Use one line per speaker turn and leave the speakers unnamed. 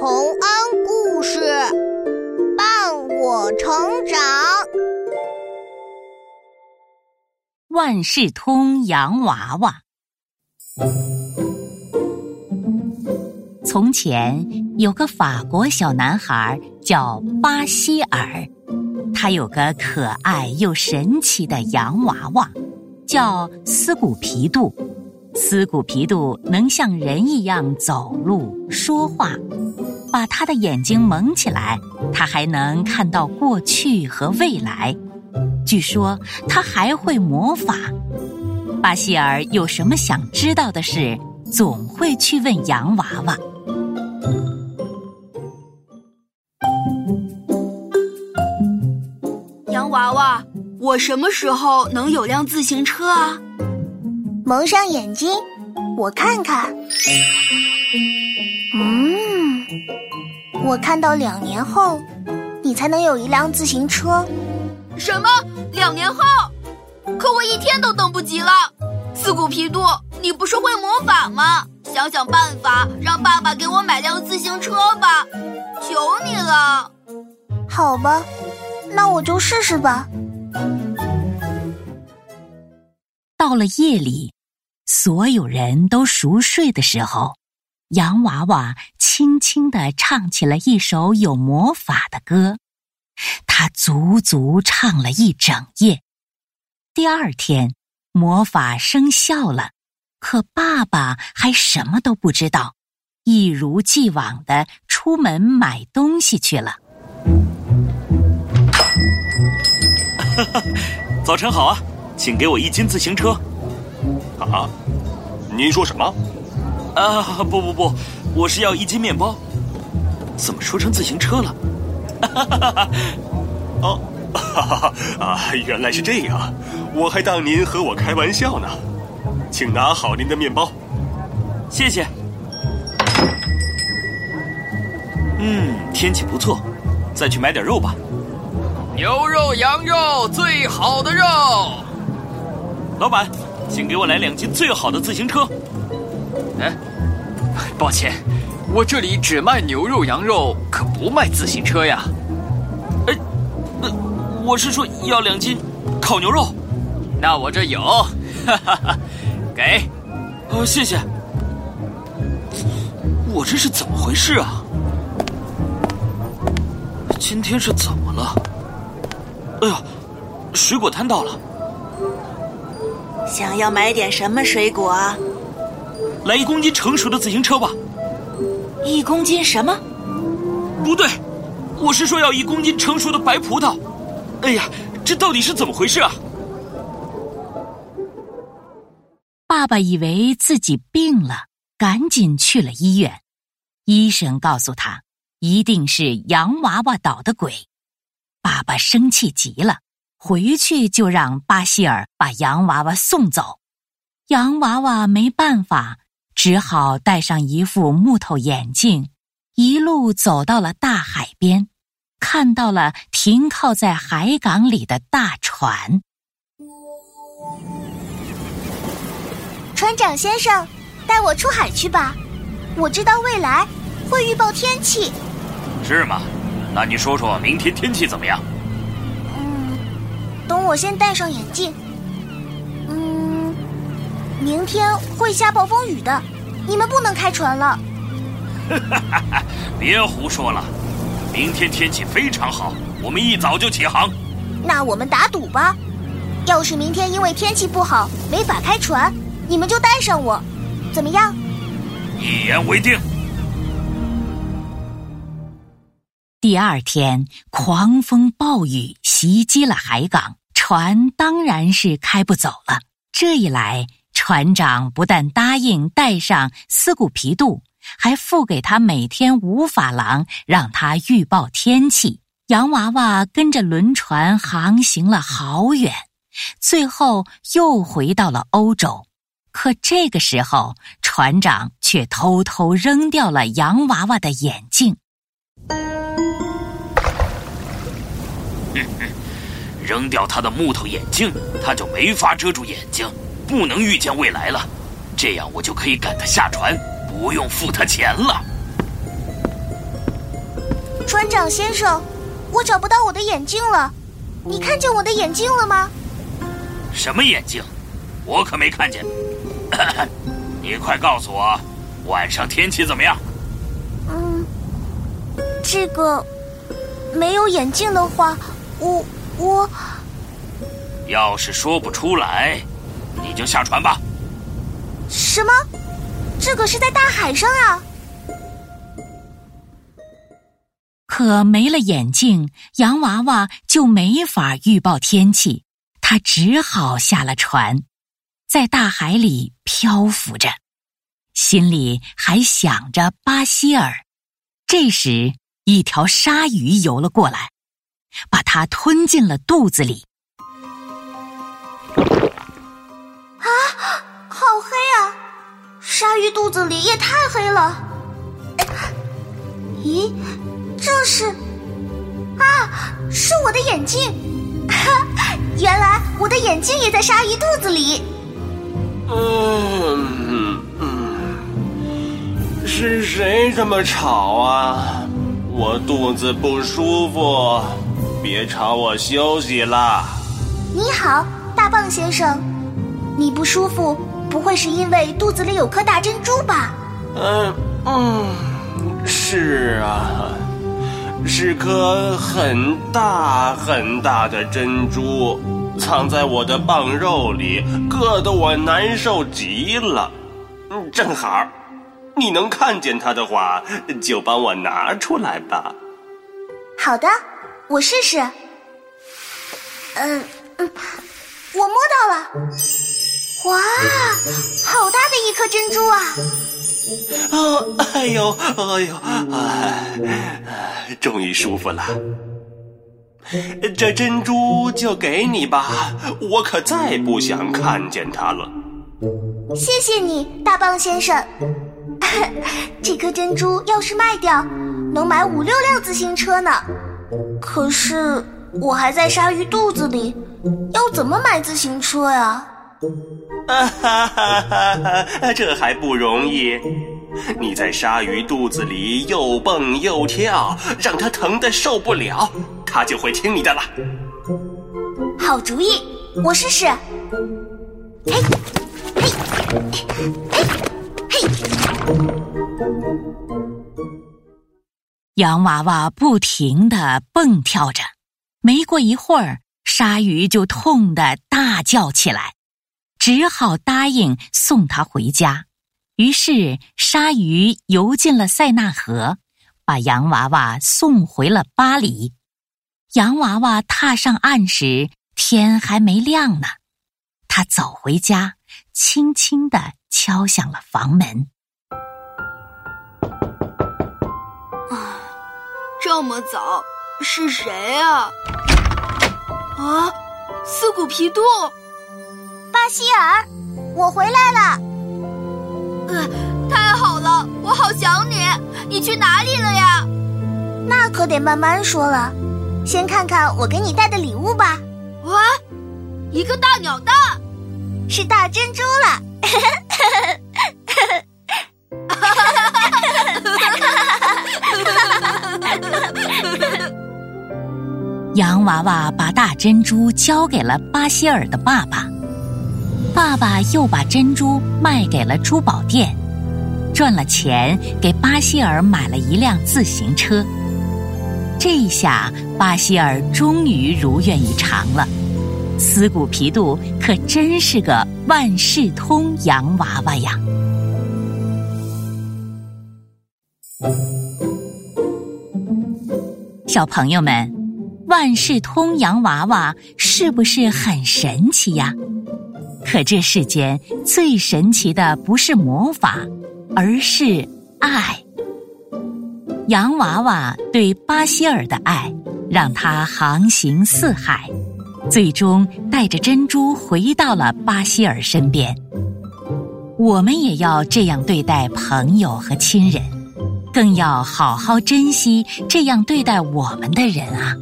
洪恩故事伴我成长。
万事通洋娃娃。从前有个法国小男孩叫巴希尔，他有个可爱又神奇的洋娃娃，叫斯古皮杜。斯古皮杜能像人一样走路、说话，把他的眼睛蒙起来，他还能看到过去和未来。据说他还会魔法。巴希尔有什么想知道的事，总会去问洋娃娃。
洋娃娃，我什么时候能有辆自行车啊？
蒙上眼睛，我看看。嗯，我看到两年后，你才能有一辆自行车。
什么？两年后？可我一天都等不及了。斯古皮杜，你不是会魔法吗？想想办法，让爸爸给我买辆自行车吧，求你了。
好吧，那我就试试吧。
到了夜里。所有人都熟睡的时候，洋娃娃轻轻地唱起了一首有魔法的歌。他足足唱了一整夜。第二天，魔法生效了，可爸爸还什么都不知道，一如既往的出门买东西去了。
早晨好啊，请给我一斤自行车。
啊，您说什么？
啊，不不不，我是要一斤面包。怎么说成自行车了？哈哈哈哈！
哦，哈哈哈！啊，原来是这样，我还当您和我开玩笑呢。请拿好您的面包，
谢谢。嗯，天气不错，再去买点肉吧。
牛肉、羊肉，最好的肉。
老板。请给我来两斤最好的自行车。
哎，抱歉，我这里只卖牛肉、羊肉，可不卖自行车呀。
哎，那我是说要两斤烤牛肉。
那我这有，哈哈哈，给。
哦，谢谢。我这是怎么回事啊？今天是怎么了？哎呦，水果摊到了。
想要买点什么水果？
来一公斤成熟的自行车吧。
一公斤什么？
不对，我是说要一公斤成熟的白葡萄。哎呀，这到底是怎么回事啊？
爸爸以为自己病了，赶紧去了医院。医生告诉他，一定是洋娃娃捣的鬼。爸爸生气极了。回去就让巴希尔把洋娃娃送走，洋娃娃没办法，只好戴上一副木头眼镜，一路走到了大海边，看到了停靠在海港里的大船。
船长先生，带我出海去吧，我知道未来会预报天气。
是吗？那你说说明天天气怎么样？
嗯等我先戴上眼镜。嗯，明天会下暴风雨的，你们不能开船了。
别胡说了，明天天气非常好，我们一早就起航。
那我们打赌吧，要是明天因为天气不好没法开船，你们就带上我，怎么样？
一言为定。
第二天，狂风暴雨袭击了海港。船当然是开不走了。这一来，船长不但答应带上斯古皮杜，还付给他每天五法郎，让他预报天气。洋娃娃跟着轮船航行了好远，最后又回到了欧洲。可这个时候，船长却偷偷扔掉了洋娃娃的眼镜。
扔掉他的木头眼镜，他就没法遮住眼睛，不能预见未来了。这样我就可以赶他下船，不用付他钱了。
船长先生，我找不到我的眼镜了，你看见我的眼镜了吗？
什么眼镜？我可没看见。你快告诉我，晚上天气怎么样？
嗯，这个没有眼镜的话，我我
要是说不出来，你就下船吧。
什么？这可是在大海上啊！
可没了眼镜，洋娃娃就没法预报天气，他只好下了船，在大海里漂浮着，心里还想着巴希尔。这时，一条鲨鱼游了过来，把它吞进了肚子里。
好黑啊！鲨鱼肚子里也太黑了。咦，这是？啊，是我的眼镜！哈，原来我的眼镜也在鲨鱼肚子里。
嗯嗯，是谁这么吵啊？我肚子不舒服，别吵我休息啦。
你好，大棒先生，你不舒服不会是因为肚子里有颗大珍珠吧？
嗯嗯，是啊，是颗很大很大的珍珠，藏在我的蚌肉里，硌得我难受极了。嗯，正好，你能看见它的话，就帮我拿出来吧。
好的，我试试。嗯嗯，我摸到了。哇，好大的一颗珍珠啊！
哦，哎呦，哎呦，哎，终于舒服了。这珍珠就给你吧，我可再不想看见它了。
谢谢你，大棒先生。这颗珍珠要是卖掉，能买五六辆自行车呢。可是我还在鲨鱼肚子里，要怎么买自行车呀？
啊哈哈哈！这还不容易？你在鲨鱼肚子里又蹦又跳，让它疼得受不了，它就会听你的了。
好主意，我试试。嘿，嘿，嘿，嘿！
洋娃娃不停的蹦跳着，没过一会儿，鲨鱼就痛得大叫起来，只好答应送他回家。于是，鲨鱼游进了塞纳河，把洋娃娃送回了巴黎。洋娃娃踏上岸时，天还没亮呢。他走回家，轻轻的敲响了房门。
啊这么早，是谁啊？啊，斯古皮杜，
巴希尔，我回来了。
呃，太好了，我好想你。你去哪里了呀？
那可得慢慢说了。先看看我给你带的礼物吧。
哇，一个大鸟蛋，
是大珍珠了。
洋娃娃把大珍珠交给了巴希尔的爸爸，爸爸又把珍珠卖给了珠宝店，赚了钱给巴希尔买了一辆自行车。这下巴希尔终于如愿以偿了。斯古皮杜可真是个万事通洋娃娃呀！小朋友们。万事通洋娃娃是不是很神奇呀？可这世间最神奇的不是魔法，而是爱。洋娃娃对巴希尔的爱，让他航行四海，最终带着珍珠回到了巴希尔身边。我们也要这样对待朋友和亲人，更要好好珍惜这样对待我们的人啊！